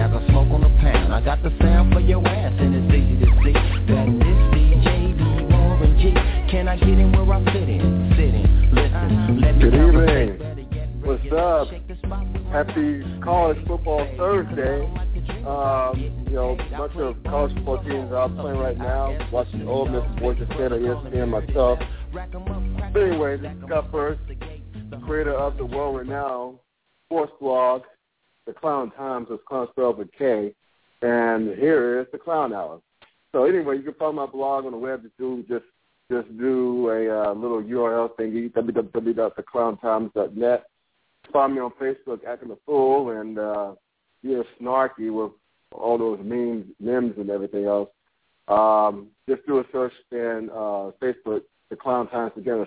Speakers bumping, now the smoke on the pound. I got the sound for your ass, and it's easy to see that this DJ B Warren G. Can I get in where I fit in? Sit in, listen, let me Good evening. What's raise up? shake the spot. Happy College Football Thursday. Um, you know, a bunch of college football teams out playing right now. Watching Ole Miss, Georgia State, on ESPN myself. But anyway, this is Scott First, creator of the world-renowned sports blog, The Clown Times, is Clown spelled with K. And here is the Clown Hour. So anyway, you can find my blog on the web. Just do just just do a uh, little URL thingy, www.theclowntimes.net. Find me on Facebook, acting a fool, and uh, you're snarky with all those memes, memes, and everything else. Um, just do a search in uh, Facebook, the Clown Times together,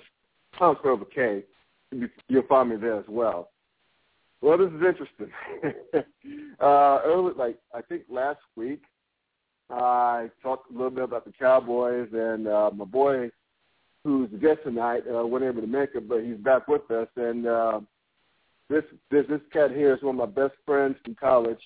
Clown spelled with K. You- You'll find me there as well. Well, this is interesting. uh, early, like I think last week, I talked a little bit about the Cowboys, and uh, my boy, who's the guest tonight, uh, wasn't able to make it, but he's back with us. And uh, this this this cat here is one of my best friends from college.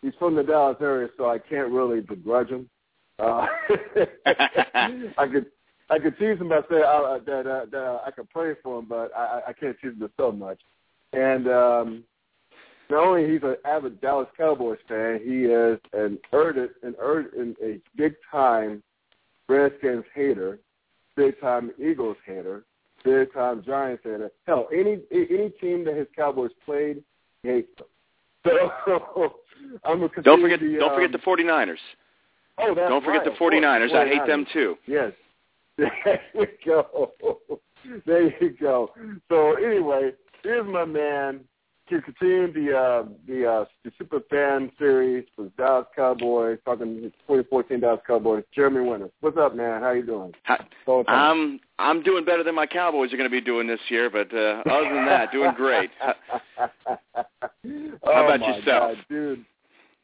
He's from the Dallas area, so I can't really begrudge him. Uh, I could I could tease him by saying uh, that uh, that uh, I could pray for him, but I, I- I can't tease him so much. And um, not only he's an avid Dallas Cowboys fan, he is an ardent, an ardent, a big time Redskins hater, big time Eagles hater, big time Giants hater. Hell, any any team that his Cowboys played, he hates them. So I'm a Don't forget, the, don't forget um, the 49ers. Oh, that's don't forget right, the of course, 49ers. I hate them too. Yes. There you go. There you go. So anyway, here's my man. To continue the uh, the uh, the super fan series for Dallas Cowboys, talking 2014 Dallas Cowboys. Jeremy Winters, what's up, man? How you doing? Hi- I'm I'm doing better than my Cowboys are going to be doing this year, but uh, other than that, doing great. How about yourself? God, dude?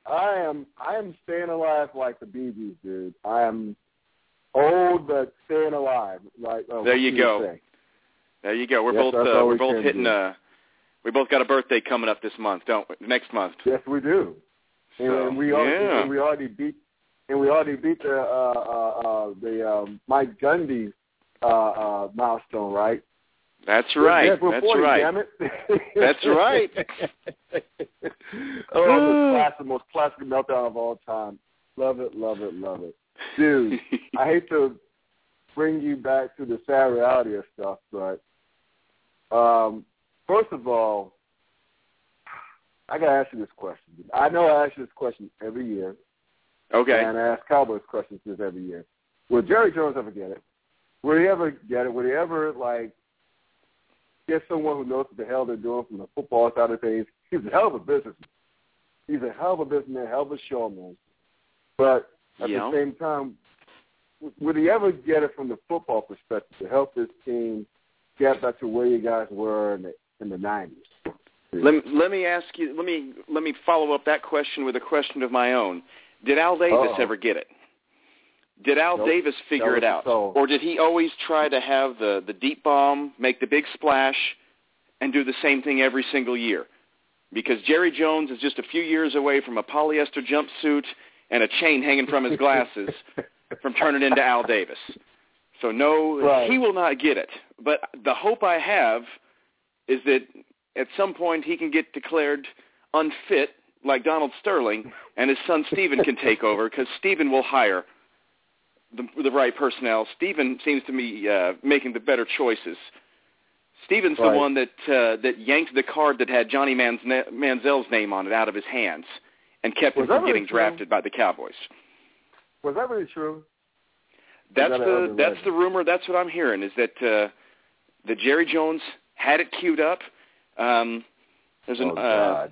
I am I am staying alive like the Gees, dude. I am old but staying alive. Like uh, There you you go. say. There you go. We're Yes, both uh, we're both hitting. do. Uh, we both got a birthday coming up this month, don't we? Next month. Yes, we do. And So, we already yeah. and we already beat and we already beat the uh, uh, uh, the um, Mike Gundy uh, uh, milestone, right? That's right. Yes, That's 40, right. Damn it. That's right. oh, the classic, most classic meltdown of all time. Love it, love it, love it, dude. I hate to bring you back to the sad reality of stuff, but um, first of all, I gotta ask you this question. I know I ask you this question every year, okay. and I ask Cowboys questions this every year. Will Jerry Jones ever get it? Will he ever get it? Will he ever like get someone who knows what the hell they're doing from the football side of things? He's a hell of a businessman. He's a hell of a businessman, hell of a showman. But at Yeah. the same time, would he ever get it from the football perspective to help this team get back to where you guys were in the in the nineties? Let me, let me ask you. Let me let me follow up that question with a question of my own. Did Al Davis Uh-oh. ever get it? Did Al Nope. Davis figure it out, soul. or did he always try to have the the deep bomb, make the big splash, and do the same thing every single year? Because Jerry Jones is just a few years away from a polyester jumpsuit and a chain hanging from his glasses from turning into Al Davis. So no, Right. he will not get it. But the hope I have is that at some point he can get declared unfit like Donald Sterling, and his son Steven can take over because Steven will hire the, the right personnel. Steven seems to be uh, making the better choices. Steven's Right. the one that uh, that yanked the card that had Johnny Manz- Manziel's name on it out of his hands and kept Was him from really getting true? drafted by the Cowboys. Was that really true? That's that the that's the rumor. That's what I'm hearing is that uh, that Jerry Jones had it queued up. Um, there's an oh uh,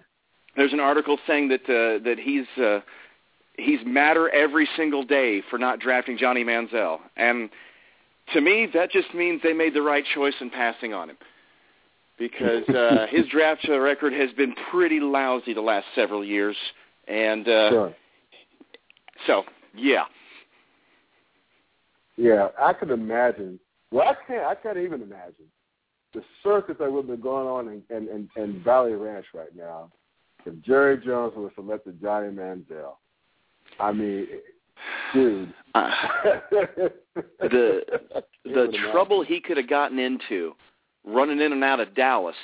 there's an article saying that uh, that he's uh, he's madder every single day for not drafting Johnny Manziel, and to me that just means they made the right choice in passing on him because uh, his draft record has been pretty lousy the last several years, and uh, sure. so yeah. Yeah, I could imagine. Well, I can't. I can't even imagine the circus that would have been going on in, in, in, in Valley Ranch right now if Jerry Jones was selected Johnny Manziel. I mean, dude. Uh, the the trouble he could have gotten into running in and out of Dallas.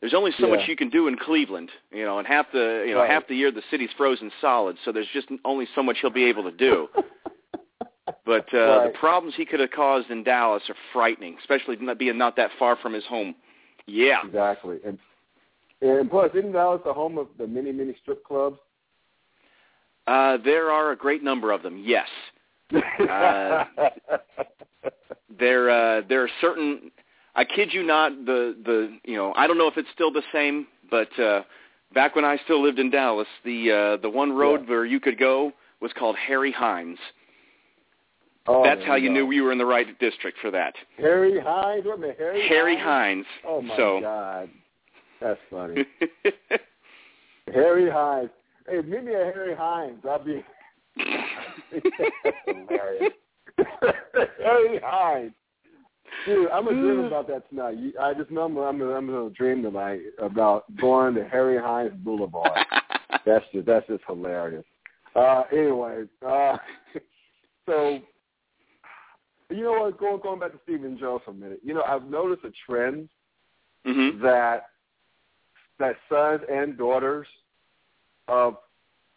There's only so Yeah. much you can do in Cleveland, you know, and half the you know Right. half the year the city's frozen solid, so there's just only so much he'll be able to do. But uh, Right. the problems he could have caused in Dallas are frightening, especially not being not that far from his home. Yeah, Exactly. And and plus, isn't Dallas the home of the many, many strip clubs? uh, there are a great number of them. Yes, Uh, there uh, there are certain. I kid you not. The the you know I don't know if it's still the same, but uh, back when I still lived in Dallas, the uh, the one road Yeah. where you could go was called Harry Hines. Oh, That's how you knew you were in the right district for that. Harry Hines. What Harry. Harry Hines. Hines. Oh my so. God, that's funny. Harry Hines. Hey, meet me at Harry Hines. I'll be. Hilarious. Harry Hines. Dude, I'm gonna dream about that tonight. You, I just know I'm, I'm, I'm gonna dream tonight about going to Harry Hines Boulevard. That's just that's just hilarious. Uh, anyway, uh, so you know what? Going going back to Stephen Jones for a minute. You know, I've noticed a trend hmm that that sons and daughters of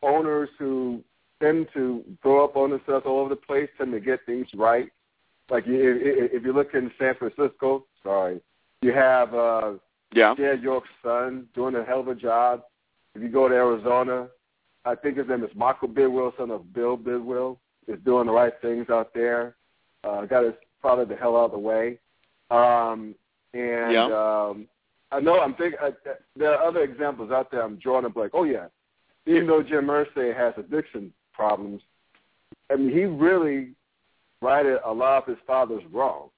owners who tend to grow up on themselves all over the place tend to get things right. Like if, if you look in San Francisco, sorry, you have uh, Yeah. Jed York's son doing a hell of a job. If you go to Arizona, I think his name is Michael Bidwill, son of Bill Bidwill, is doing the right things out there. Uh, got his father the hell out of the way. Um, and Yeah. um, I know I'm thinking uh, there are other examples out there. I'm drawing up like, oh yeah, even though Jim Irsay has addiction problems, I mean he really righted a lot of his father's wrongs.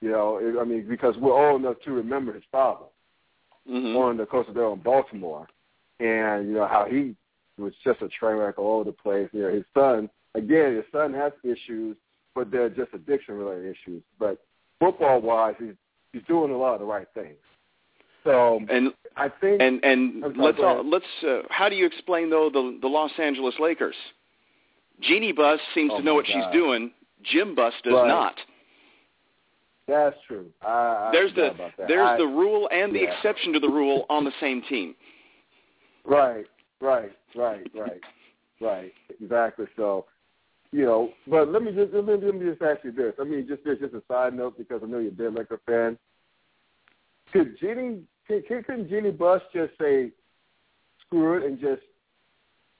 You know, I mean because we're old enough to remember his father hmm on the coast of there in Baltimore, and you know how he was just a train wreck all over the place. You know, his son again, his son has issues, but they're just addiction related issues. But football wise, he's he's doing a lot of the right things. So And I think and and sorry, let's all, let's. Uh, how do you explain though the the Los Angeles Lakers? Jeannie Buss seems Oh, to know what God. she's doing. Jim Buss does Right. not. that's true. I, I There's the there's I- the rule and the yeah. exception to the rule on the same team. Right, right, right, right, right. Exactly. So, you know, but let me just let me, let me just ask you this. I mean, just just a side note because I know you're a big Laker fan. Could Jeannie could, could- couldn't Jeannie Buss just say screw it and just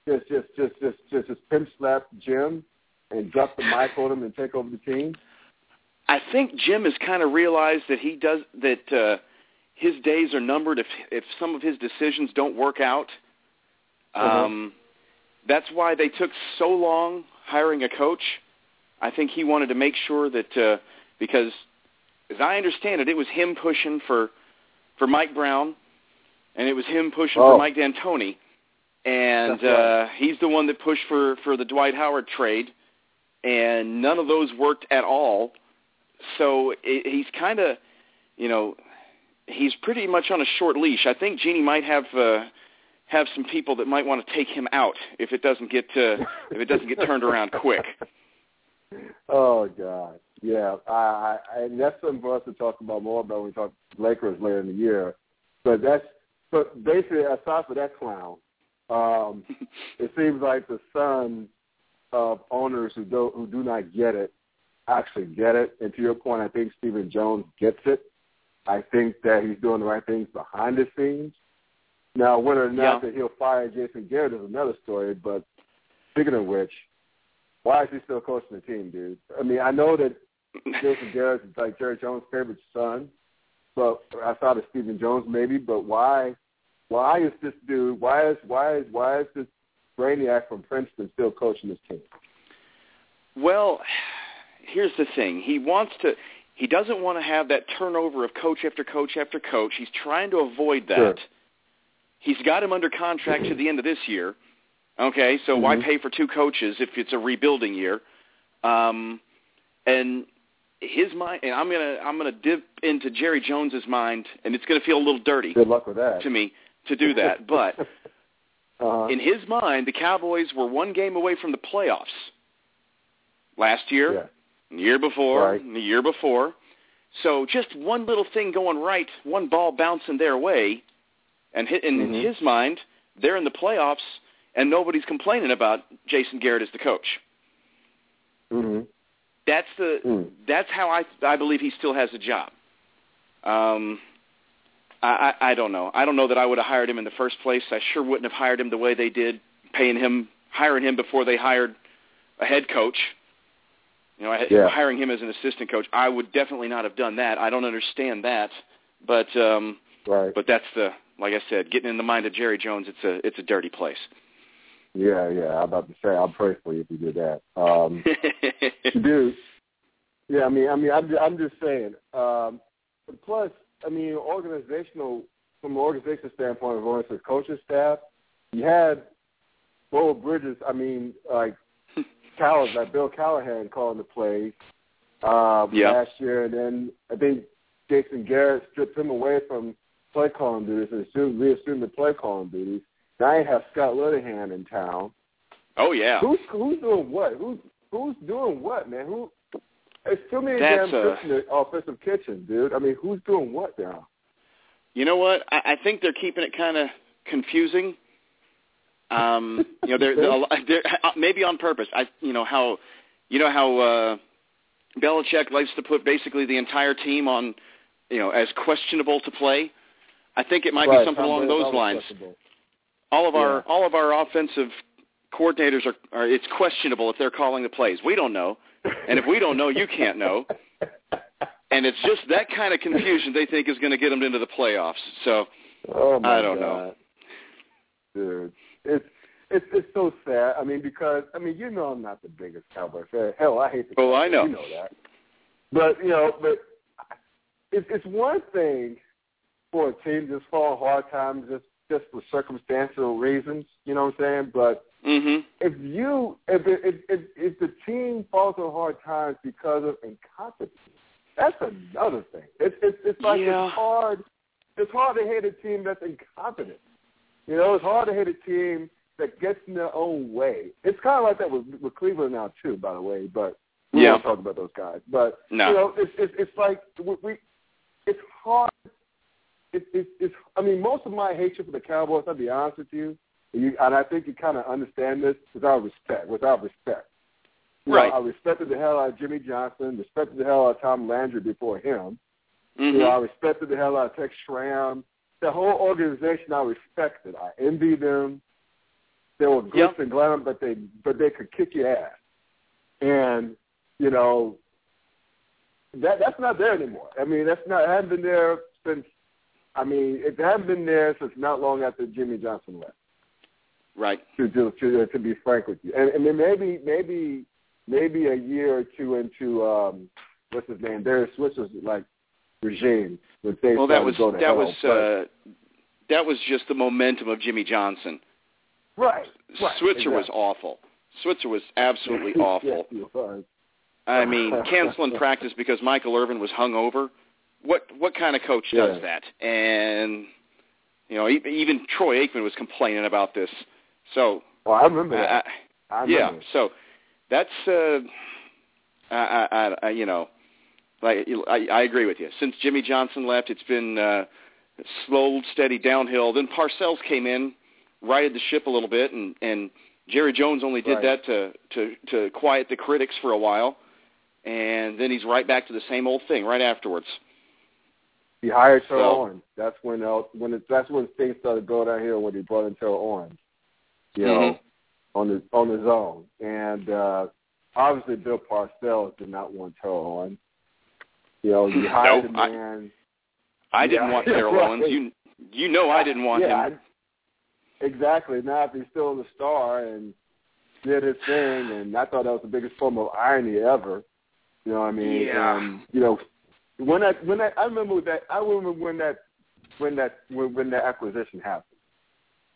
just just just just just, just pimp slap Jim and drop the mic on him and take over the team? I think Jim has kind of realized that he does that uh, his days are numbered if if some of his decisions don't work out. Uh-huh. Um, that's why they took so long hiring a coach. I think he wanted to make sure that uh, because, as I understand it, it was him pushing for for Mike Brown, and it was him pushing Oh. for Mike D'Antoni, and right. uh, he's the one that pushed for for the Dwight Howard trade, and none of those worked at all. So it, he's kind of, you know, he's pretty much on a short leash. I think Jeannie might have uh, have some people that might want to take him out if it doesn't get uh, if it doesn't get turned around quick. Oh God, yeah. I, I and that's something for us to talk about more about when we talk Lakers later in the year. But that's but basically aside for that clown, Um, it seems like the sons of owners who do who do not get it actually get it. And to your point, I think Stephen Jones gets it. I think that he's doing the right things behind the scenes. Now, whether or not Yeah. that he'll fire Jason Garrett is another story. But speaking of which, why is he still coaching the team, dude? I mean, I know that Jason Garrett is like Jerry Jones' favorite son, but outside of Stephen Jones, maybe. But why? Why is this dude? Why is why is why is this brainiac from Princeton still coaching this team? Well, here's the thing. He wants to he doesn't want to have that turnover of coach after coach after coach. He's trying to avoid that. Sure. He's got him under contract to the end of this year. Okay, so why Mhm. pay for two coaches if it's a rebuilding year? Um and his mind and I'm going to I'm to dip into Jerry Jones's mind and it's going to feel a little dirty Good luck with that. to me to do that, but uh, in his mind, the Cowboys were one game away from the playoffs last year, yeah. the year before, Right. the year before. So just one little thing going right, one ball bouncing their way, and in Mhm. his mind, they're in the playoffs, and nobody's complaining about Jason Garrett as the coach. hmm That's the Mm. that's how I I believe he still has a job. Um, I, I I don't know. I don't know that I would have hired him in the first place. I sure wouldn't have hired him the way they did, paying him, hiring him before they hired a head coach. You know, I- Yeah. hiring him as an assistant coach. I would definitely not have done that. I don't understand that, but um, Right. but that's the like I said, getting in the mind of Jerry Jones. It's a it's a dirty place. Yeah, yeah. I'm about to say I'll pray for you if you did that. Um, dude. Yeah, I mean, I mean, I'm, I'm just saying. Um, plus, I mean, organizational from an organization standpoint, going to the coaching staff, you had Bo Bridges. I mean, like Call like Bill Callahan calling the plays um, Yeah. last year, and then I think Jason Garrett stripped him away from play calling duties and assumed, reassumed the play calling duties. Now you have Scott Linehan in town. oh yeah. Who's who's doing what? Who's who's doing what, man? Who? It's too many That's, damn uh, cooks in the offensive kitchen, dude. I mean, who's doing what now? You know what? I, I think they're keeping it kind of confusing. Um, you know, they're, they're, a they're uh, maybe on purpose. I, you know how, you know how uh, Belichick likes to put basically the entire team on, you know, as questionable to play. I think it might Right, be something Tom along those lines. flexible. All of our all of our offensive coordinators are, are it's questionable if they're calling the plays. We don't know, and if we don't know, you can't know. And it's just that kind of confusion they think is going to get them into the playoffs. So oh I don't God. know. dude. It's it's it's so sad. I mean, because I mean, you know, I'm not the biggest Cowboy fan. Hell, I hate the. Oh, I Cowboys. know. You know that. But you know, but it's it's one thing for a team just fall hard times just just for circumstantial reasons. You know what I'm saying? But mhm. if you if it, if, if if the team falls on hard times because of incompetence, that's another thing. It's it's it's like Yeah. it's hard. It's hard to hate a team that's incompetent. You know, it's hard to hate a team that gets in their own way. It's kind of like that with, with Cleveland now too, by the way. But we Yeah. won't talk about those guys. But No. you know, it's it's, it's like we, we it's hard. It, it, it's I mean, most of my hatred for the Cowboys. I'll be honest with you, and, you, and I think you kind of understand this without respect. Without respect, You know, Right. I respected the hell out of Jimmy Johnson. Respected the hell out of Tom Landry before him. Mhm. You know, I respected the hell out of Tex Schramm. The whole organization I respected. I envied them. They were glitz Yeah. and glam, but they but they could kick your ass. And you know that that's not there anymore. I mean, that's not it hasn't been there since. I mean, it hasn't been there since not long after Jimmy Johnson left. Right. To to to, to be frank with you, and, and then maybe maybe maybe a year or two into um what's his name, Darius Switzer's like regime when things Well, that was to that hell. was uh, that was just the momentum of Jimmy Johnson. right. right Switzer was awful. Switzer was absolutely Yes, awful. he was. I mean, canceling practice because Michael Irvin was hungover. What what kind of coach does Yeah. that? And you know, even Troy Aikman was complaining about this. So Oh, I remember I, that. I yeah, remember. so that's uh, I, I, I, you know, like I, I agree with you. Since Jimmy Johnson left, it's been uh, slow, steady downhill. Then Parcells came in, righted the ship a little bit, and and Jerry Jones only did Right. that to to to quiet the critics for a while, and then he's right back to the same old thing right afterwards. He hired Terrell So- Owens. That's when uh, when it, that's when things started going downhill when he brought in Terrell Owens. You know, Mhm. on his on his own, and uh, obviously Bill Parcells did not want Terrell Owens. You know, you hired Nope, a I- man. I didn't Yeah, want Terrell right. Owens. You you know I didn't want yeah, him. I- exactly. Now if he's still the star and did his thing, and I thought that was the biggest form of irony ever. You know what I mean? Yeah. And, you know, when that when that I remember that I remember when that when that when, when that acquisition happened.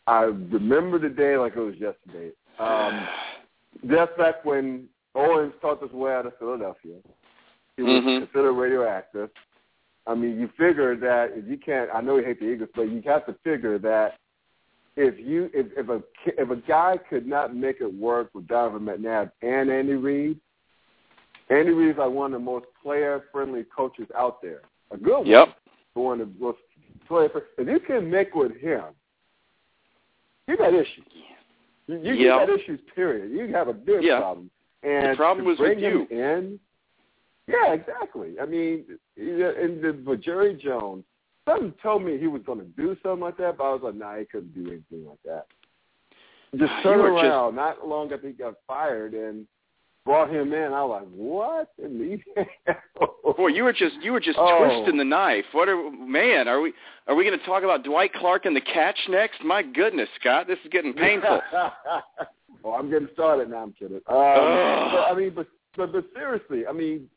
I remember the day like it was yesterday. Um, just back when Owens talked his way out of Philadelphia, he was Mhm. considered radioactive. I mean, you figure that if you can't, I know you hate the Eagles, but you have to figure that if you if if a if a guy could not make it work with Donovan McNabb and Andy Reid, Andy Reid's like one of the most player friendly coaches out there. A good one. Yep. One of the most player. If you can make with him, you got issues. You, you, you got issues. Period. You have a big Yeah. problem. And The problem was with you. in. Yeah, exactly. I mean, and the, but Jerry Jones, something told me he was going to do something like that, but I was like, nah, he couldn't do anything like that. Just turn were just- Not long after he got fired and brought him in, I was like, what? Boy, you were just you were just Oh. twisting the knife. What are man? Are we are we going to talk about Dwight Clark and the catch next? My goodness, Scott, this is getting painful. oh, I'm getting started now. I'm kidding. Um, but, I mean, but, but but seriously, I mean,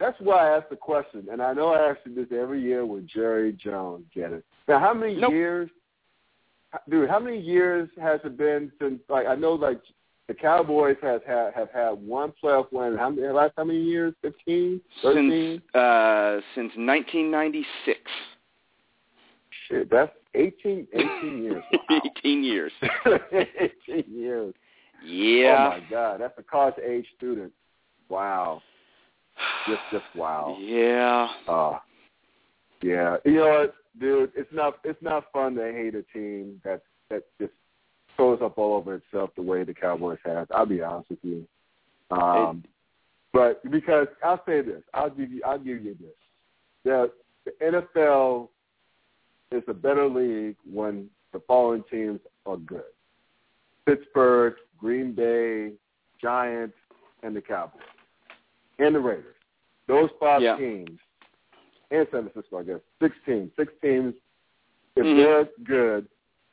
that's why I asked the question, and I know I ask you this every year with Jerry Jones. Get it? Now, how many Nope. years, dude? How many years has it been since? Like, I know, like the Cowboys has had have had one playoff win. How many? Last how many years? Fifteen, thirteen. Since uh since 1996, Shit, that's 18, 18 years. Wow. 18 years. 18 years. Yeah. Oh my God, that's a college age student. Wow. Just just wow. Yeah. Uh yeah. You know what, dude, it's not it's not fun to hate a team that that just throws up all over itself the way the Cowboys have. I'll be honest with you. Um but because I'll say this, I'll give you I'll give you this. The the NFL is a better league when the following teams are good. Pittsburgh, Green Bay, Giants, and the Cowboys. And the Raiders. Those five Yeah. teams, and San Francisco, I guess. Six teams. Six teams. If Mhm. they're good,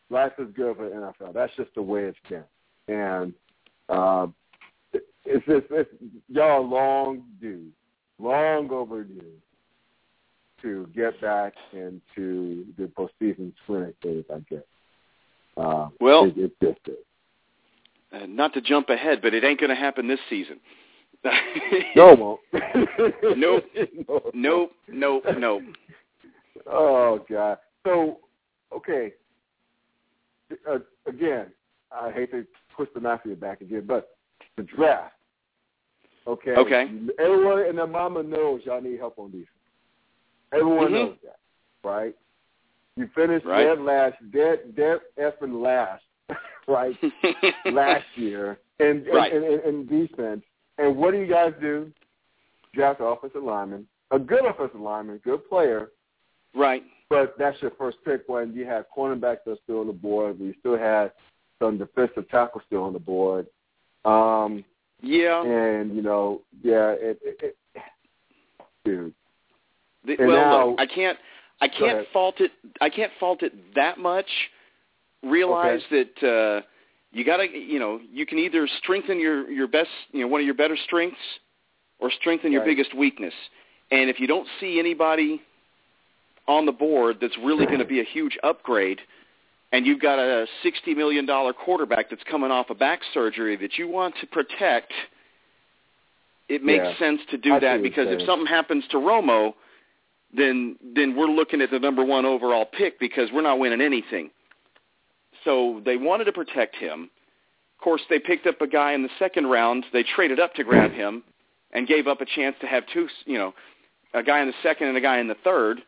life is good for the NFL. That's just the way it's been. And it- it's just it's, y'all long due, long overdue to get back into the postseason swing phase, I guess. Uh, Well- it, it just is. Uh, not to jump ahead, but it ain't going to happen this season. No, it won't. Nope. no. Nope. Nope. Nope. Oh God. So, okay. Uh, again, I hate to twist the your back again, but the draft. Okay. Okay. Everyone and their mama knows y'all need help on defense. Everyone Mhm. knows that, right? You finished Right. dead last, dead, dead effing last, right? last year in, in, Right. in, in, in defense. And what do you guys do? Draft an offensive lineman, a good offensive lineman, good player, Right. But that's your first pick when you have cornerbacks that's still on the board. We still had some defensive tackles still on the board. Um, Yeah. and, you know, yeah, it, it, it dude. The, well, now- look, I can't. I can't fault it. I can't fault it that much. Realize that uh, you got to. You know, you can either strengthen your your best. You know, one of your better strengths, or strengthen your biggest weakness. And if you don't see anybody on the board that's really going to be a huge upgrade, and you've got a sixty million dollar quarterback that's coming off a back surgery that you want to protect, it makes Yeah. sense to do I that because if something happens to Romo, then then we're looking at the number one overall pick because we're not winning anything. So they wanted to protect him. Of course, they picked up a guy in the second round. They traded up to grab him and gave up a chance to have two, you know, a guy in the second and a guy in the third.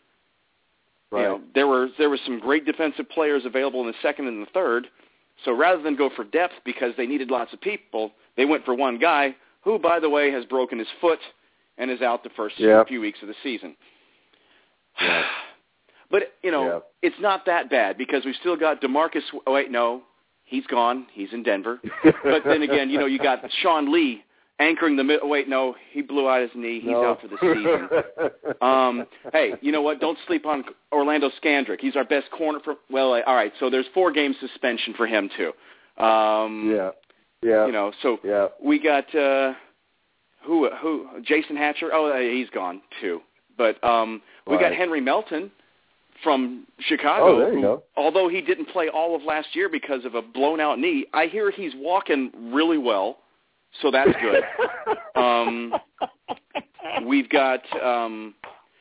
Right. You know, there were there were some great defensive players available in the second and the third. So rather than go for depth because they needed lots of people, they went for one guy who, by the way, has broken his foot and is out the first Yeah. few weeks of the season. But you know, Yeah. it's not that bad because we've still got Demarcus. Oh wait, no, he's gone. He's in Denver. but then again, you know, you got Sean Lee anchoring the mid. Oh, wait, no, he blew out his knee. He's No. out for the season. um, hey, you know what? Don't sleep on Orlando Scandrick. He's our best corner for. Well, all right. So there's four game suspension for him too. Um, yeah. Yeah. You know, so Yeah. we got uh, who who Jason Hatcher. Oh, uh, he's gone too. But um, we got Henry Melton from Chicago. Oh, there you who, go. Although he didn't play all of last year because of a blown out knee, I hear he's walking really well, so that's good. um, we've got um,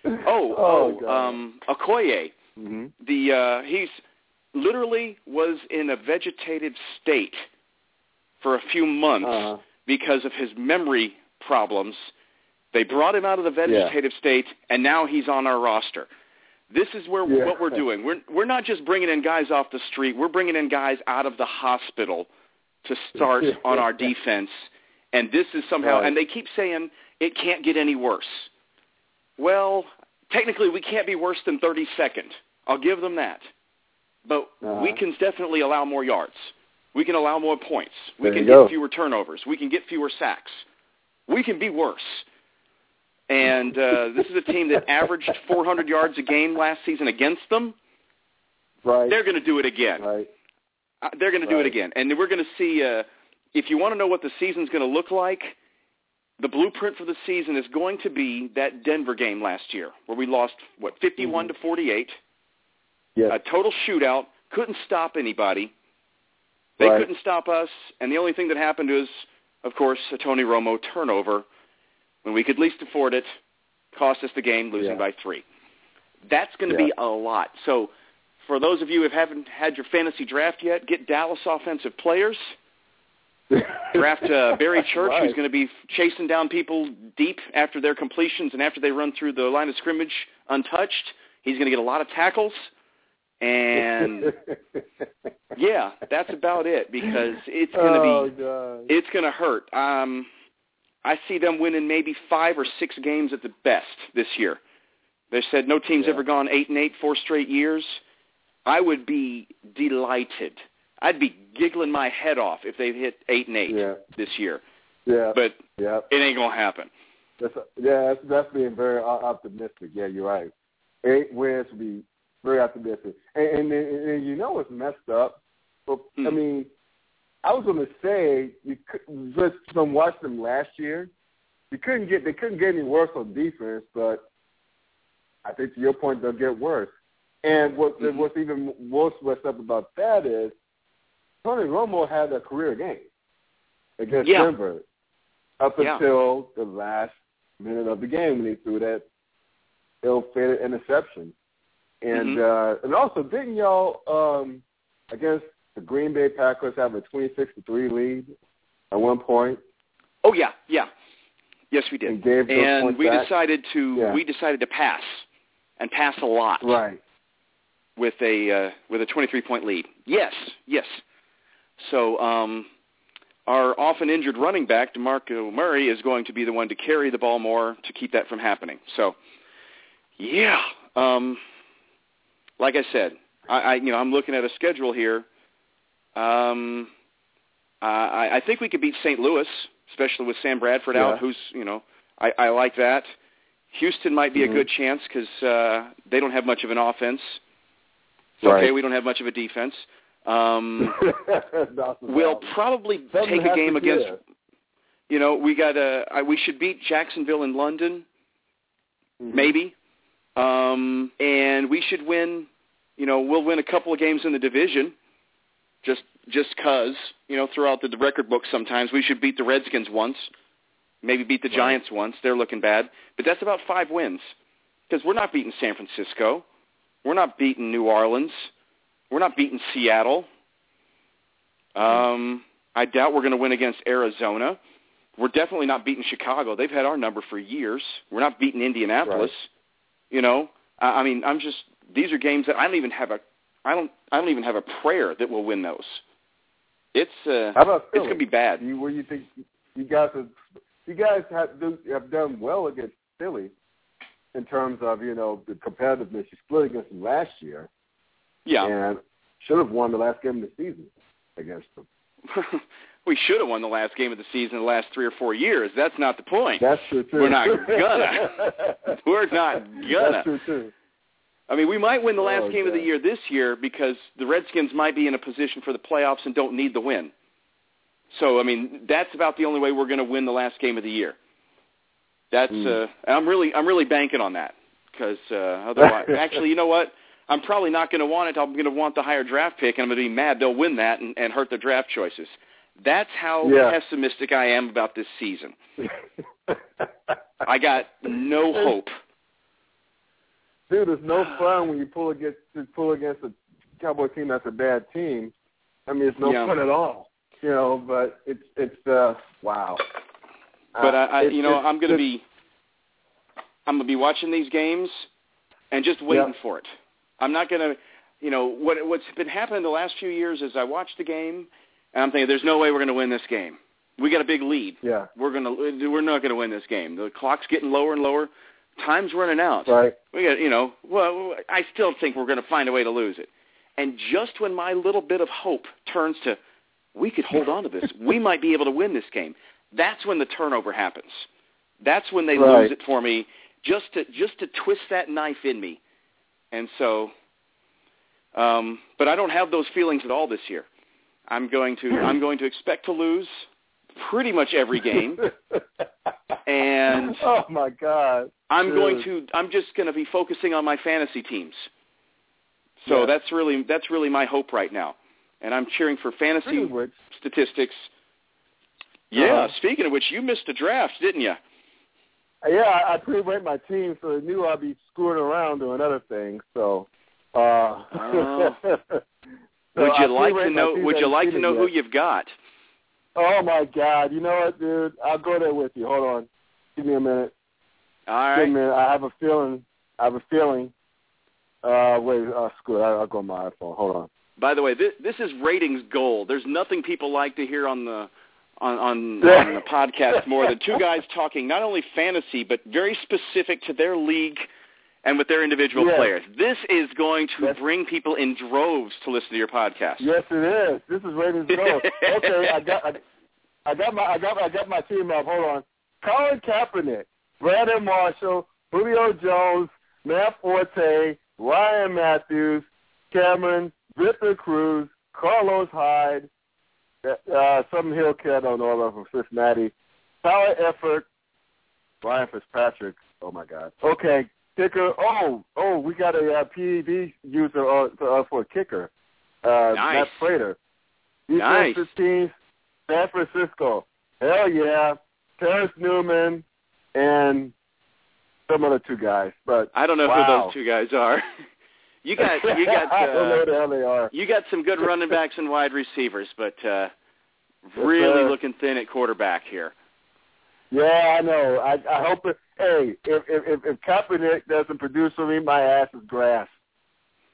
oh Oh, oh, um, Okoye. hmm The uh, he's literally was in a vegetative state for a few months Uh-huh. because of his memory problems. They brought him out of the vegetative state, and now he's on our roster. This is where Yeah. what we're doing. We're we're not just bringing in guys off the street. We're bringing in guys out of the hospital to start on our defense. And this is somehow, Right. and they keep saying it can't get any worse. Well, technically, we can't be worse than 32nd. I'll give them that. But Uh-huh. we can definitely allow more yards. We can allow more points. We There can you go. get fewer turnovers. We can get fewer sacks. We can be worse. And uh, this is a team that averaged 400 yards a game last season against them. Right. They're going to do it again. Right. Uh, they're going to do it again. And we're going to see, uh, if you want to know what the season's going to look like, the blueprint for the season is going to be that Denver game last year where we lost, what, 51 Mhm. to 48, Yes. a total shootout, couldn't stop anybody. They Right. couldn't stop us, and the only thing that happened was, of course, a Tony Romo turnover when we could least afford it, cost us the game, losing Yeah. by three. That's going to Yeah. be a lot. So for those of you who haven't had your fantasy draft yet, get Dallas offensive players. Draft uh, Barry Church, Right. who's going to be chasing down people deep after their completions and after they run through the line of scrimmage untouched. He's going to get a lot of tackles. And yeah, that's about it because it's going to oh, be God. it's going to hurt. Um, I see them winning maybe five or six games at the best this year. They said no team's Yeah. ever gone eight and eight four straight years. I would be delighted. I'd be giggling my head off if they hit eight and eight Yeah. this year. yeah. But yeah. it ain't gonna happen. That's, yeah, that's, that's being very optimistic. Yeah, you're right. Eight wins would be very optimistic. And, and, and, and you know what's messed up? But, I Hmm. mean, I was going to say, you could, just from watching them last year, you couldn't get they couldn't get any worse on defense, but I think to your point, they'll get worse. And what Mhm. what's even most messed up about that is Tony Romo had a career game against Yeah. Denver up Yeah. until the last minute of the game when he threw that ill-fated interception. And Mhm. uh, and also, didn't y'all um, against the Green Bay Packers have a twenty-six to three lead at one point? Oh yeah, yeah, yes we did. And gave and we back? decided to Yeah. we decided to pass and pass a lot. Right. with a uh, with a 23 point lead. Yes, yes. So um, our often injured running back Demarco Murray is going to be the one to carry the ball more to keep that from happening. So yeah, um, like I said, I, I you know I'm looking at a schedule here. Um, I, I think we could beat St. Louis, especially with Sam Bradford Yeah. out. Who's you know I, I like that. Houston might be Mhm. a good chance because uh, they don't have much of an offense. It's Right. okay. We don't have much of a defense. Um, we'll probably Something take a game against. give. You know, we got a. We should beat Jacksonville in London, Mhm. maybe, um, and we should win. You know, we'll win a couple of games in the division, just just cause. You know, throughout the, the record book, sometimes we should beat the Redskins once, maybe beat the Right. Giants once. They're looking bad, but that's about five wins because we're not beating San Francisco, we're not beating New Orleans, we're not beating Seattle. Um, I doubt we're going to win against Arizona. We're definitely not beating Chicago. They've had our number for years. We're not beating Indianapolis. You know, I I mean, I'm just these are games that I don't even have a I don't I don't even have a prayer that we'll win those. It's uh, How about it's gonna be bad. You, do you think? You guys have you guys have, do, have done well against Philly in terms of you know the competitiveness. You split against them last year, Yeah, and should have won the last game of the season against them. we should have won the last game of the season in the last three or four years. That's not the point. That's true too. We're not gonna. We're not gonna. That's true too. I mean, we might win the last Oh, game of the year this year because the Redskins might be in a position for the playoffs and don't need the win. So, I mean, that's about the only way we're going to win the last game of the year. That's Hmm. uh, I'm really I'm really banking on that because uh, otherwise, actually, you know what? I'm probably not going to want it. I'm going to want the higher draft pick, and I'm going to be mad they'll win that and, and hurt their draft choices. That's how Yeah. pessimistic I am about this season. I got no hope. Dude, it's no fun when you pull against pull against a Cowboy team that's a bad team. I mean, it's no Yeah. fun at all. You know, but it's it's uh wow. But Uh, I, I you know, I'm going to be, I'm going to be watching these games and just waiting Yeah. for it. I'm not going to, you know, what what's been happening the last few years is I watch the game and I'm thinking, there's no way we're going to win this game. We got a big lead. Yeah. We're going to, we're not going to win this game. The clock's getting lower and lower. Time's running out. Right. We got, you know, well, I still think we're going to find a way to lose it. And just when my little bit of hope turns to, we could hold on to this, we might be able to win this game. That's when the turnover happens. That's when they Right. lose it for me, just to just to twist that knife in me. And so, um, but I don't have those feelings at all this year. I'm going to I'm going to expect to lose pretty much every game, and oh my god. I'm going to I'm just going to be focusing on my fantasy teams. So Yeah. that's really that's really my hope right now. And I'm cheering for fantasy Speaking of which, statistics. Yeah, Uh-huh. speaking of which, you missed a draft, didn't you? Yeah, I, pre-ranked my team, so they knew I'd be screwing around doing other things. So, uh, Oh. so would you like to know would you like to know who you've got? Oh my God! You know what, dude? I'll go there with you. Hold on. Give me a minute. All Give me a right. minute. I have a feeling. I have a feeling. Uh, wait. Uh, screw it. I, I'll go on my iPhone. Hold on. By the way, this, this is ratings gold. There's nothing people like to hear on the on on, on the podcast more than two guys talking not only fantasy but very specific to their league and with their individual Yes. players. This is going to Yes. bring people in droves to listen to your podcast. Yes, it is. This is ratings gold. okay, I got. I, I got my. I got. I got my team up. Hold on. Colin Kaepernick, Brandon Marshall, Julio Jones, Matt Forte, Ryan Mathews, Cameron, Victor Cruz, Carlos Hyde, uh, some Hill kid I don't know about from Cincinnati, Tyler Eifert, Brian Fitzpatrick. Oh my God. Okay, kicker. Oh, oh, we got a uh, PED user uh, for, uh, for a kicker. Uh, Nice. Matt Prater. Nice. Defense 15, San Francisco. Hell yeah. Terrence Newman and some other two guys. But I don't know wow. who those two guys are. you got you got I don't know uh, the hell they are. you got some good running backs and wide receivers, but uh really looking thin at quarterback here. Yeah, I know. I I hope it. Hey, if if if, if Kaepernick doesn't produce for me, my ass is grass.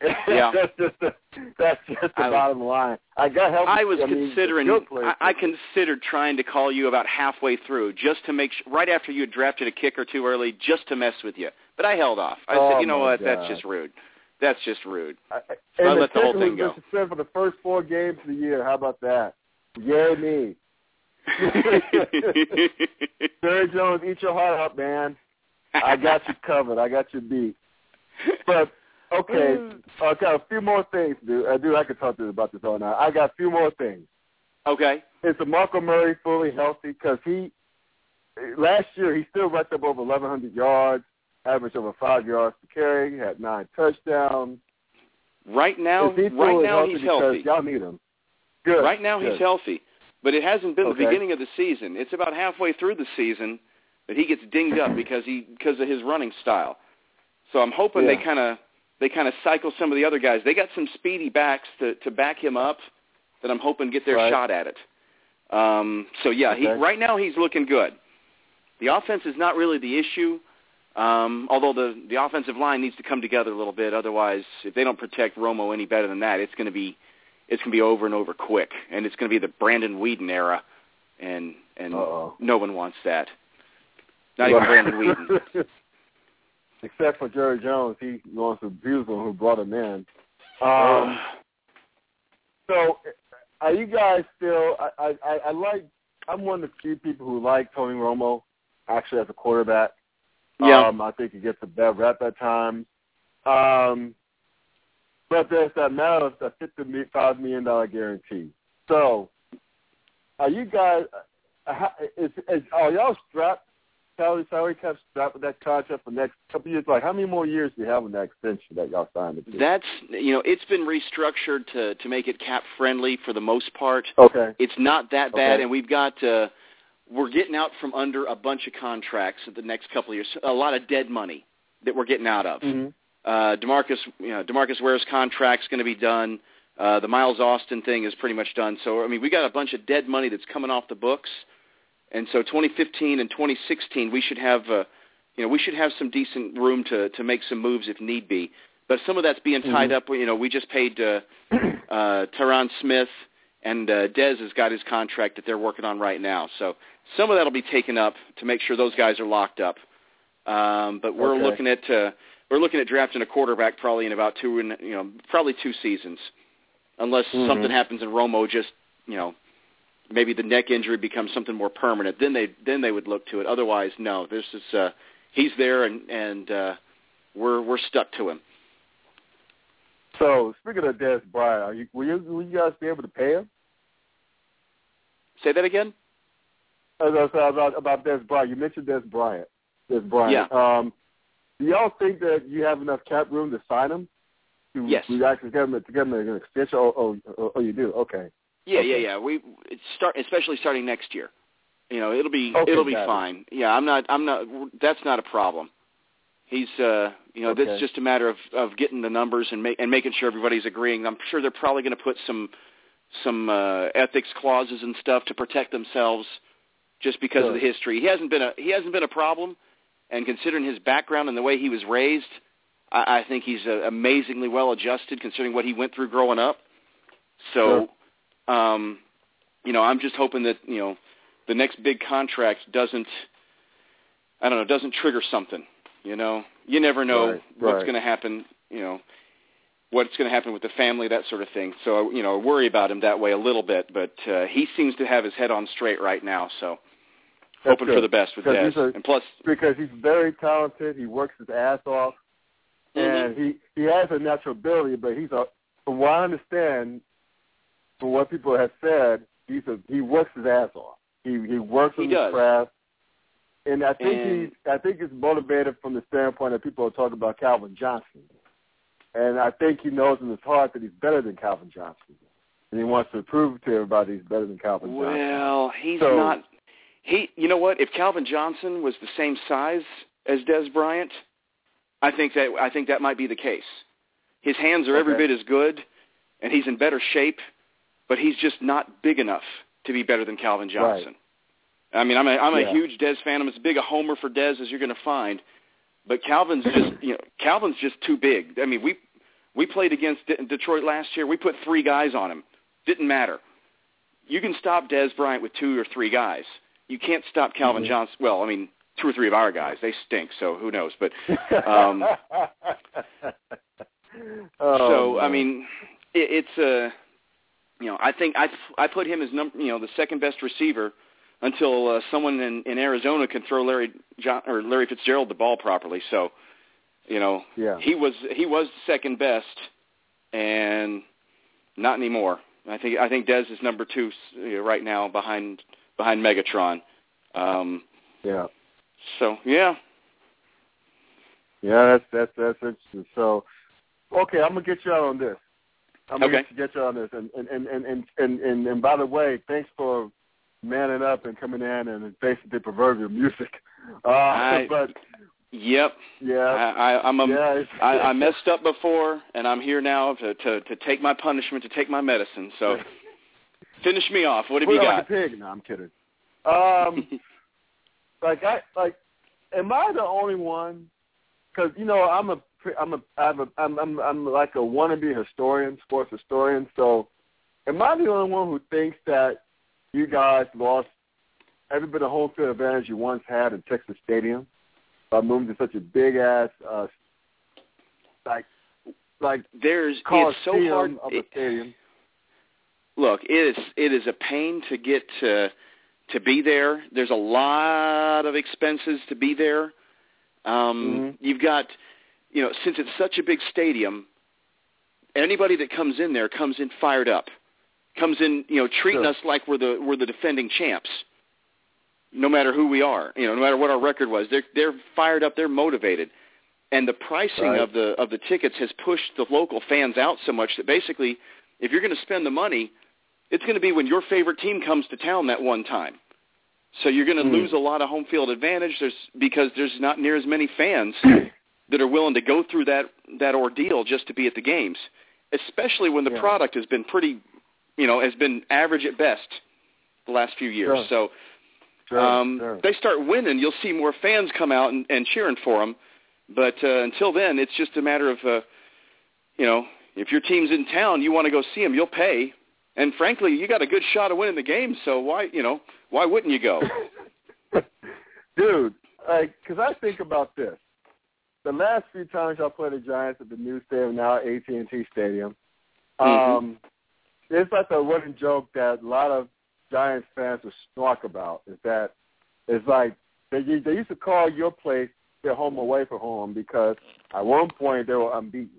Yeah. that's just the, that's just the I bottom line. I got help. I was mean, considering. I, I considered trying to call you about halfway through, just to make sure, right after you had drafted a kicker too early, just to mess with you. But I held off. I Oh, said, you know what? That's just rude. That's just rude. I, So I and let the whole thing go. been for the first four games of the year. How about that? Yay me. Barry Jones, eat your heart out, man. I got you covered. I got you beat. But okay, I got a few more things, dude. Uh, I do. I could talk to you about this all night. I got a few more things. okay. Is Marco Murray fully healthy? Because he last year he still racked up over 1,100 yards, averaged over five yards per carry, had nine touchdowns. Right now, he right now healthy he's healthy. Y'all need him. Good. Right now Good. he's healthy, but it hasn't been Okay. the beginning of the season. It's about halfway through the season that he gets dinged up because he because of his running style. So I'm hoping they kind of they kind of cycle some of the other guys. They got some speedy backs to to back him up that I'm hoping get their Right. shot at it. Um, so yeah, he right now he's looking good. The offense is not really the issue. Um, although the the offensive line needs to come together a little bit, otherwise, if they don't protect Romo any better than that, it's going to be it's going to be over and over quick, and it's going to be the Brandon Weeden era, and and Uh-oh. no one wants that. Not even Brandon Weeden. Except for Jerry Jones, he wants to abuse them who brought him in. Um, so, are you guys still? I, I, I- I like. I'm one of the few people who like Tony Romo, actually as a quarterback. Yeah. Um, I think he gets a bad rep at times. Um, but there's that matter of the fifty-five million dollar guarantee. So, are you guys? Uh, is, is are y'all strapped? Salary, salary cap strapped with that contract for the next couple years. Like, how many more years do you have on that extension that y'all signed it to? That's you know it's been restructured to to make it cap friendly for the most part. okay. It's not that bad, Okay. and we've got uh, we're getting out from under a bunch of contracts in the next couple of years. A lot of dead money that we're getting out of. Mm-hmm. Uh, Demarcus, you know, Demarcus Ware's contract's going to be done. Uh, the Miles Austin thing is pretty much done. So I mean, we got a bunch of dead money that's coming off the books, and so 2015 and 2016 we should have, uh, you know, we should have some decent room to to make some moves if need be. But some of that's being tied Mhm. up. You know, we just paid uh, uh, Tyron Smith, and uh, Dez has got his contract that they're working on right now. So some of that'll be taken up to make sure those guys are locked up. Um, but we're Okay. looking at uh, we're looking at drafting a quarterback probably in about two and you know probably two seasons, unless Mhm. something happens and Romo just you know maybe the neck injury becomes something more permanent. Then they then they would look to it. Otherwise, no. This is uh, he's there and and uh, we're we're stuck to him. So, speaking of Dez Bryant, are you, will, you, will you guys be able to pay him? Say that again. As I said about about Dez Bryant, you mentioned Dez Bryant. Dez Bryant. Yeah. Um, do y'all think that you have enough cap room to sign him? To, Yes. To actually get him, to get him an extension? Oh, oh, oh, oh, you do. Okay. Yeah, Okay. yeah, yeah. We it's start especially starting next year. You know, it'll be Okay, it'll be got it. fine. Yeah, I'm not I'm not that's not a problem. He's uh you know, Okay. that's just a matter of of getting the numbers and make and making sure everybody's agreeing. I'm sure they're probably going to put some some uh ethics clauses and stuff to protect themselves just because of the history. He hasn't been a he hasn't been a problem and considering his background and the way he was raised, I, I think he's uh, amazingly well adjusted considering what he went through growing up. So um you know, I'm just hoping that, you know, the next big contract doesn't I don't know, doesn't trigger something, you know. You never know Right, what's right. going to happen, you know, what's going to happen with the family, that sort of thing. So, you know, I worry about him that way a little bit, but uh, he seems to have his head on straight right now, so That's hoping for the best with Dez. a- and plus, because he's very talented. He works his ass off, Mhm. and he he has a natural ability. But he's a, from what I understand, from what people have said, he's a he works his ass off. He he works He on does. his craft, and I think And- he's I think he's motivated from the standpoint that people are talking about Calvin Johnson, and I think he knows in his heart that he's better than Calvin Johnson, and he wants to prove to everybody he's better than Calvin Johnson. well, he's So- not he you know what, if Calvin Johnson was the same size as Dez Bryant, I think that I think that might be the case. His hands are every bit as good and he's in better shape, but he's just not big enough to be better than Calvin Johnson. I mean, I'm a I'm a huge Dez fan. I'm as big a homer for Dez as you're going to find, but Calvin's just you know Calvin's just too big. I mean, we we played against De- Detroit last year. We put three guys on him. Didn't matter. You can stop Dez Bryant with two or three guys. You can't stop Calvin Mhm. Johnson. Well, I mean, two or three of our guys. They stink. So who knows? But um, Oh, so I mean, it, it's uh, you know, I think I I put him as number you know the second best receiver until uh, someone in, in Arizona can throw Larry John or Larry Fitzgerald the ball properly. So, you know, Yeah. he was he was second best, and not anymore. I think I think Dez is number two right now behind behind Megatron. Um, yeah, so yeah, yeah, that's that's that's interesting. So, okay, I'm gonna get you out on this. I'm gonna Okay. get, get you on this, and and and and and and, and, and by the way, thanks for manning up and coming in and facing the proverbial music. Uh, I- but yep. yeah, I, I, I'm a, yeah, I, I messed up before, and I'm here now to, to to take my punishment, to take my medicine. So, finish me off. What have Put you got? like a pig. No, I'm kidding. Um, like I like am I the only one? Because you know, I'm a, I'm a, I'm a, I'm, I'm, I'm like a wannabe historian, sports historian. So, am I the only one who thinks that you guys lost every bit of home field advantage you once had in Texas Stadium by moving to such a big ass, uh, like, like There's it's so hard. of a it- stadium? Look, it is it is a pain to get to to be there. There's a lot of expenses to be there. Um, Mhm. You've got, you know, since it's such a big stadium, anybody that comes in there comes in fired up, comes in, you know, treating Sure. us like we're the we're the defending champs. No matter who we are, you know, no matter what our record was, they're they're fired up, they're motivated, and the pricing Right. of the of the tickets has pushed the local fans out so much that basically, if you're going to spend the money, it's going to be when your favorite team comes to town that one time. So you're going to Hmm. lose a lot of home field advantage. There's because there's not near as many fans that are willing to go through that that ordeal just to be at the games, especially when the Yeah. product has been pretty, you know, has been average at best the last few years. Sure. So Sure, um, sure. they start winning, you'll see more fans come out and, and cheering for them. But uh, until then, it's just a matter of, uh, you know, if your team's in town, you want to go see them, you'll pay. And frankly, you got a good shot of winning the game, so why, you know, why wouldn't you go? Dude, because I think about this. The last few times y'all played the Giants at the new stadium, now AT&T Stadium, Mhm. um, it's like a running joke that a lot of Giants fans will snark about. Is that it's like they they used to call your place their home away from home because at one point they were unbeaten.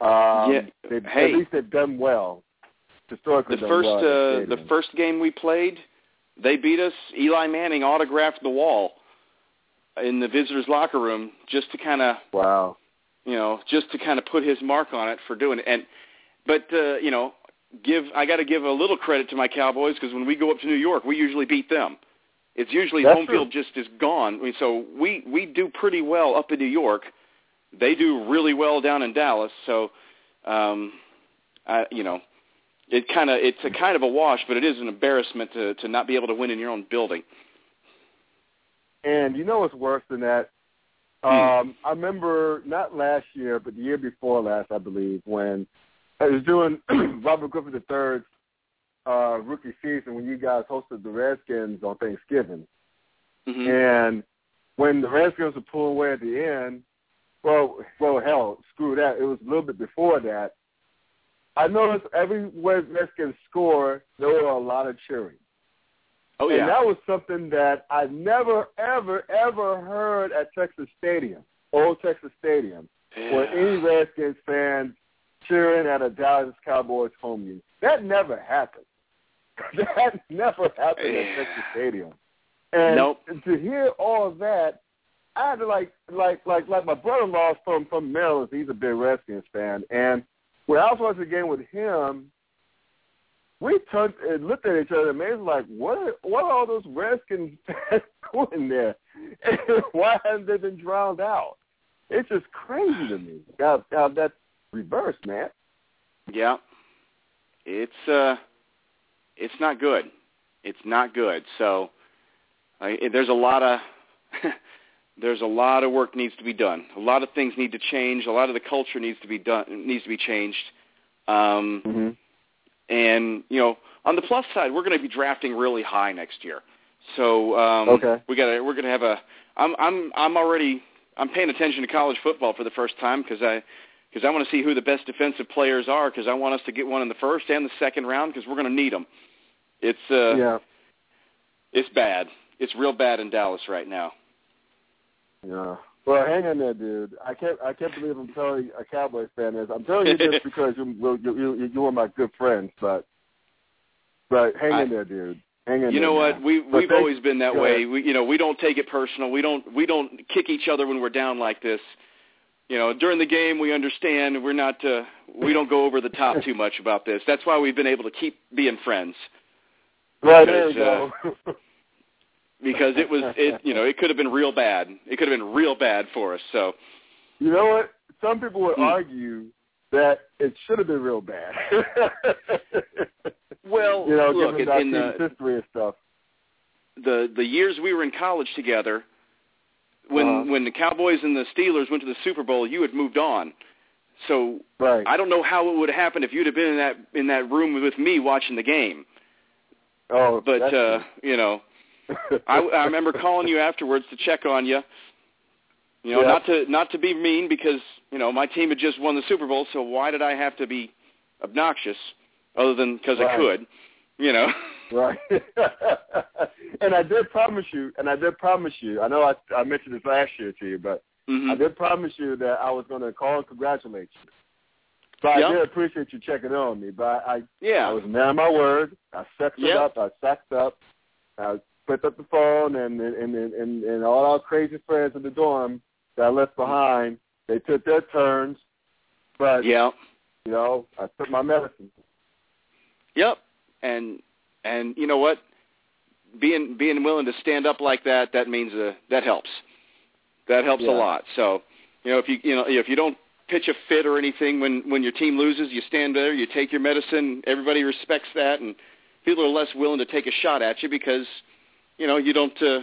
Um, Yeah, they, hey. at least they've done well historically. the first well at that uh, the first game we played, they beat us. Eli Manning autographed the wall in the visitors' locker room just to kind of wow. you know, just to kind of put his mark on it for doing it. And but uh, you know, give I got to give a little credit to my Cowboys because when we go up to New York, we usually beat them. It's usually That's home true. field just is gone. I mean, so we we do pretty well up in New York. They do really well down in Dallas. So, um, I, you know, it kind of it's a kind of a wash, but it is an embarrassment to to not be able to win in your own building. And you know what's worse than that? Um, I remember not last year, but the year before last, I believe, when I was doing Robert Griffin III's uh, rookie season when you guys hosted the Redskins on Thanksgiving. hmm And when the Redskins were pulling away at the end, well, well, hell, screw that. It was a little bit before that. I noticed every Redskins score, there were a lot of cheering. Oh yeah, And that was something that I never, ever, ever heard at Texas Stadium, Old Texas Stadium, where any Redskins fans cheering at a Dallas Cowboys home game. That never happened. That never happened at Texas Stadium. And Nope. to hear all of that, I had to like, like, like, like my brother-in-law from from Maryland. He's a big Redskins fan, and when I was watching the game with him, we turned and looked at each other and man was like, what are, what are all those Redskins fans doing there? Why haven't they been drowned out? It's just crazy to me. How, how that's reversed, man. Yeah. It's uh it's not good. It's not good. So I there's a lot of there's a lot of work needs to be done. A lot of things need to change. A lot of the culture needs to be done needs to be changed. Um Mm-hmm. and you know, on the plus side, we're going to be drafting really high next year. So um Okay. we got to we're going to have a I'm I'm I'm already I'm paying attention to college football for the first time cuz I because I want to see who the best defensive players are because I want us to get one in the first and the second round because we're going to need them. It's uh yeah, it's bad. It's real bad in Dallas right now. Yeah. Well, hang in there, dude. I can't. I can't believe I'm telling a Cowboys fan this. I'm telling you this because you you you, you, you are my good friend, but but hang I- in there, dude. Hang in You know what? We we've always been that way. ahead. We you know, we don't take it personal. We don't we don't kick each other when we're down like this. You know, during the game we understand we're not uh we don't go over the top too much about this. That's why we've been able to keep being friends Right there you because, go. because it was it you know, it could have been real bad. It could have been real bad for us. So, You know what? Some people would Hmm. argue that it should have been real bad. well, you know, look, given in, in the history and stuff. the the years we were in college together, when Uh-huh. when the Cowboys and the Steelers went to the Super Bowl, you had moved on. So Right. I don't know how it would have happened if you'd have been in that in that room with me watching the game. oh, But uh, you know, I, I remember calling you afterwards to check on you. You know, Yeah. not to not to be mean because you know my team had just won the Super Bowl, so why did I have to be obnoxious? Other than because I could, you know. Right. and I did promise you, and I did promise you. I know I, I mentioned this last year to you, but hmm I did promise you that I was going to call and congratulate you. So I Yeah. did appreciate you checking on me, but I Yeah. I was a man of my word. I sexed it up. I sacked up. I picked up the phone, and and, and and and all our crazy friends in the dorm that I left behind, they took their turns. But yeah. you know, I took my medicine. Yep. And and you know what? Being being willing to stand up like that, that means uh, that helps. That helps Yeah. a lot. So, you know, if you you know if you don't pitch a fit or anything when when your team loses, you stand there, you take your medicine. Everybody respects that, and people are less willing to take a shot at you because you know you don't uh,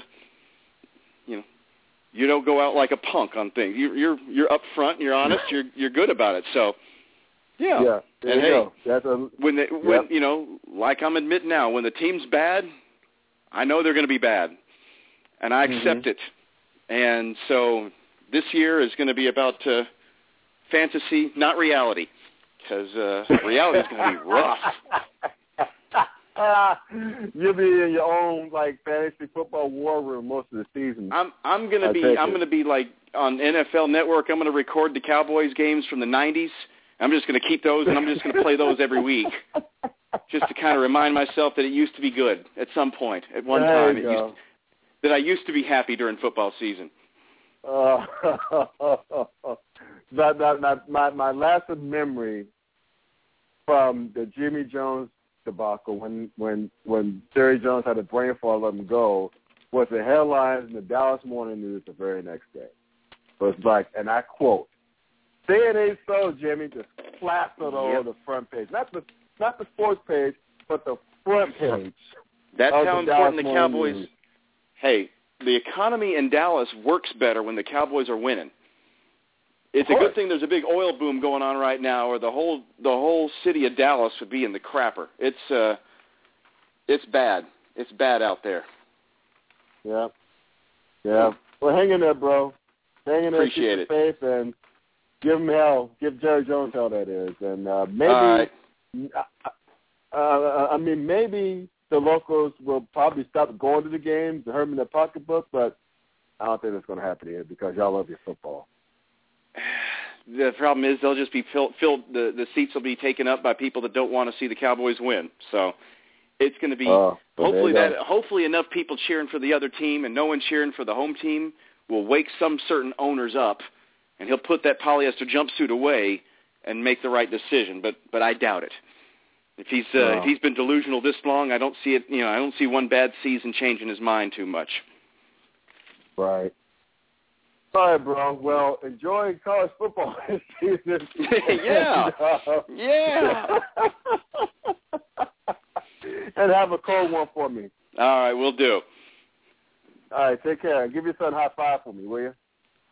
you know you don't go out like a punk on things. You, you're you're up front and you're honest. You're you're good about it. So, yeah. Yeah, there And hey, go. That's a when they, when Yep. you know, like I'm admitting now, when the team's bad, I know they're going to be bad, and I accept it. And so this year is going to be about uh, fantasy, not reality, because uh, reality is going to be rough. You'll be in your own like fantasy football war room most of the season. I'm I'm going to I be I'm it. to be like on NFL Network. I'm going to record the Cowboys games from the '90s. I'm just going to keep those, and I'm just going to play those every week, just to kind of remind myself that it used to be good at some point, at one There time. It used that I used to be happy during football season. Uh, my, my my my lasting memory from the Jimmy Jones debacle when when when Jerry Jones had a brain fall, let him go, was the headlines in the Dallas Morning News the very next day. It was like, and I quote, "Say it ain't so, Jimmy." Just plastered all Yep. over the front page, not the not the sports page, but the front page. That's how important the Cowboys. News. Hey, the economy in Dallas works better when the Cowboys are winning. It's a good thing there's a big oil boom going on right now, or the whole the whole city of Dallas would be in the crapper. It's uh, it's bad. It's bad out there. Yeah. Yeah. Well, hang in there, bro. Hang in there. Appreciate keep your faith and give him hell. Give Jerry Jones hell, that is. And uh, maybe, All right. uh, uh, I mean, maybe the locals will probably stop going to the games to hurt them in their pocketbook, but I don't think that's going to happen here because y'all love your football. The problem is they'll just be filled. filled the the seats will be taken up by people that don't want to see the Cowboys win. So it's going to be Oh, hopefully that hopefully enough people cheering for the other team and no one cheering for the home team will wake some certain owners up, and he'll put that polyester jumpsuit away and make the right decision. But but I doubt it. If he's uh, Wow. if he's been delusional this long, I don't see it. You know, I don't see one bad season changing his mind too much. Right. All right, bro. Well, enjoy college football this season. Yeah. And, uh, Yeah. and have a cold one for me. All right, we'll do. All right, take care. Give your son a high five for me, will you?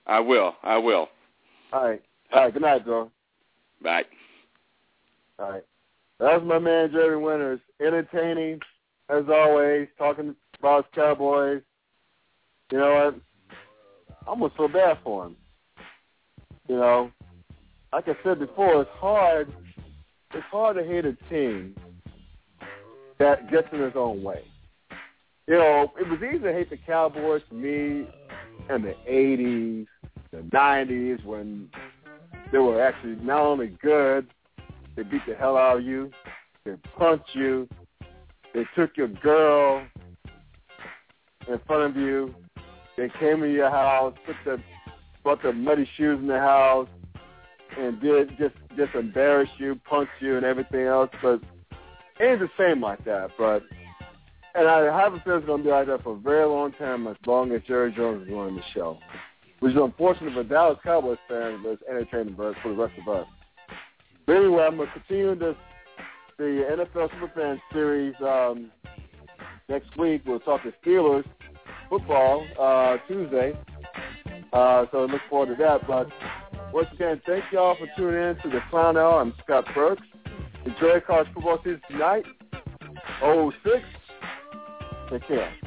I will. I will. All right. All right, good night, bro. Bye. All right. That's my man, Jerry Winters. Entertaining, as always, talking about his Cowboys. You know what? I almost feel bad for him. You know, like I said before, it's hard. It's hard to hate a team that gets in its own way. You know, it was easy to hate the Cowboys for me in the '80s, the '90s, when they were actually not only good, they beat the hell out of you, they punched you, they took your girl in front of you, they came in your house, put the brought the muddy shoes in the house, and did just just embarrass you, punch you, and everything else. But it ain't the same like that. But and I have a feeling it's going to be like that for a very long time, as long as Jerry Jones is running the show. Which is unfortunate for Dallas Cowboys fans, but it's entertaining for the rest of us. But anyway, I'm going to continue this the NFL Superfan series um, next week. We'll talk to Steelers football uh, Tuesday. Uh, so look forward to that. But once again, thank y'all for tuning in to the Clown Hour. I'm Scott Burks. Enjoy college football season tonight. 06. Take care.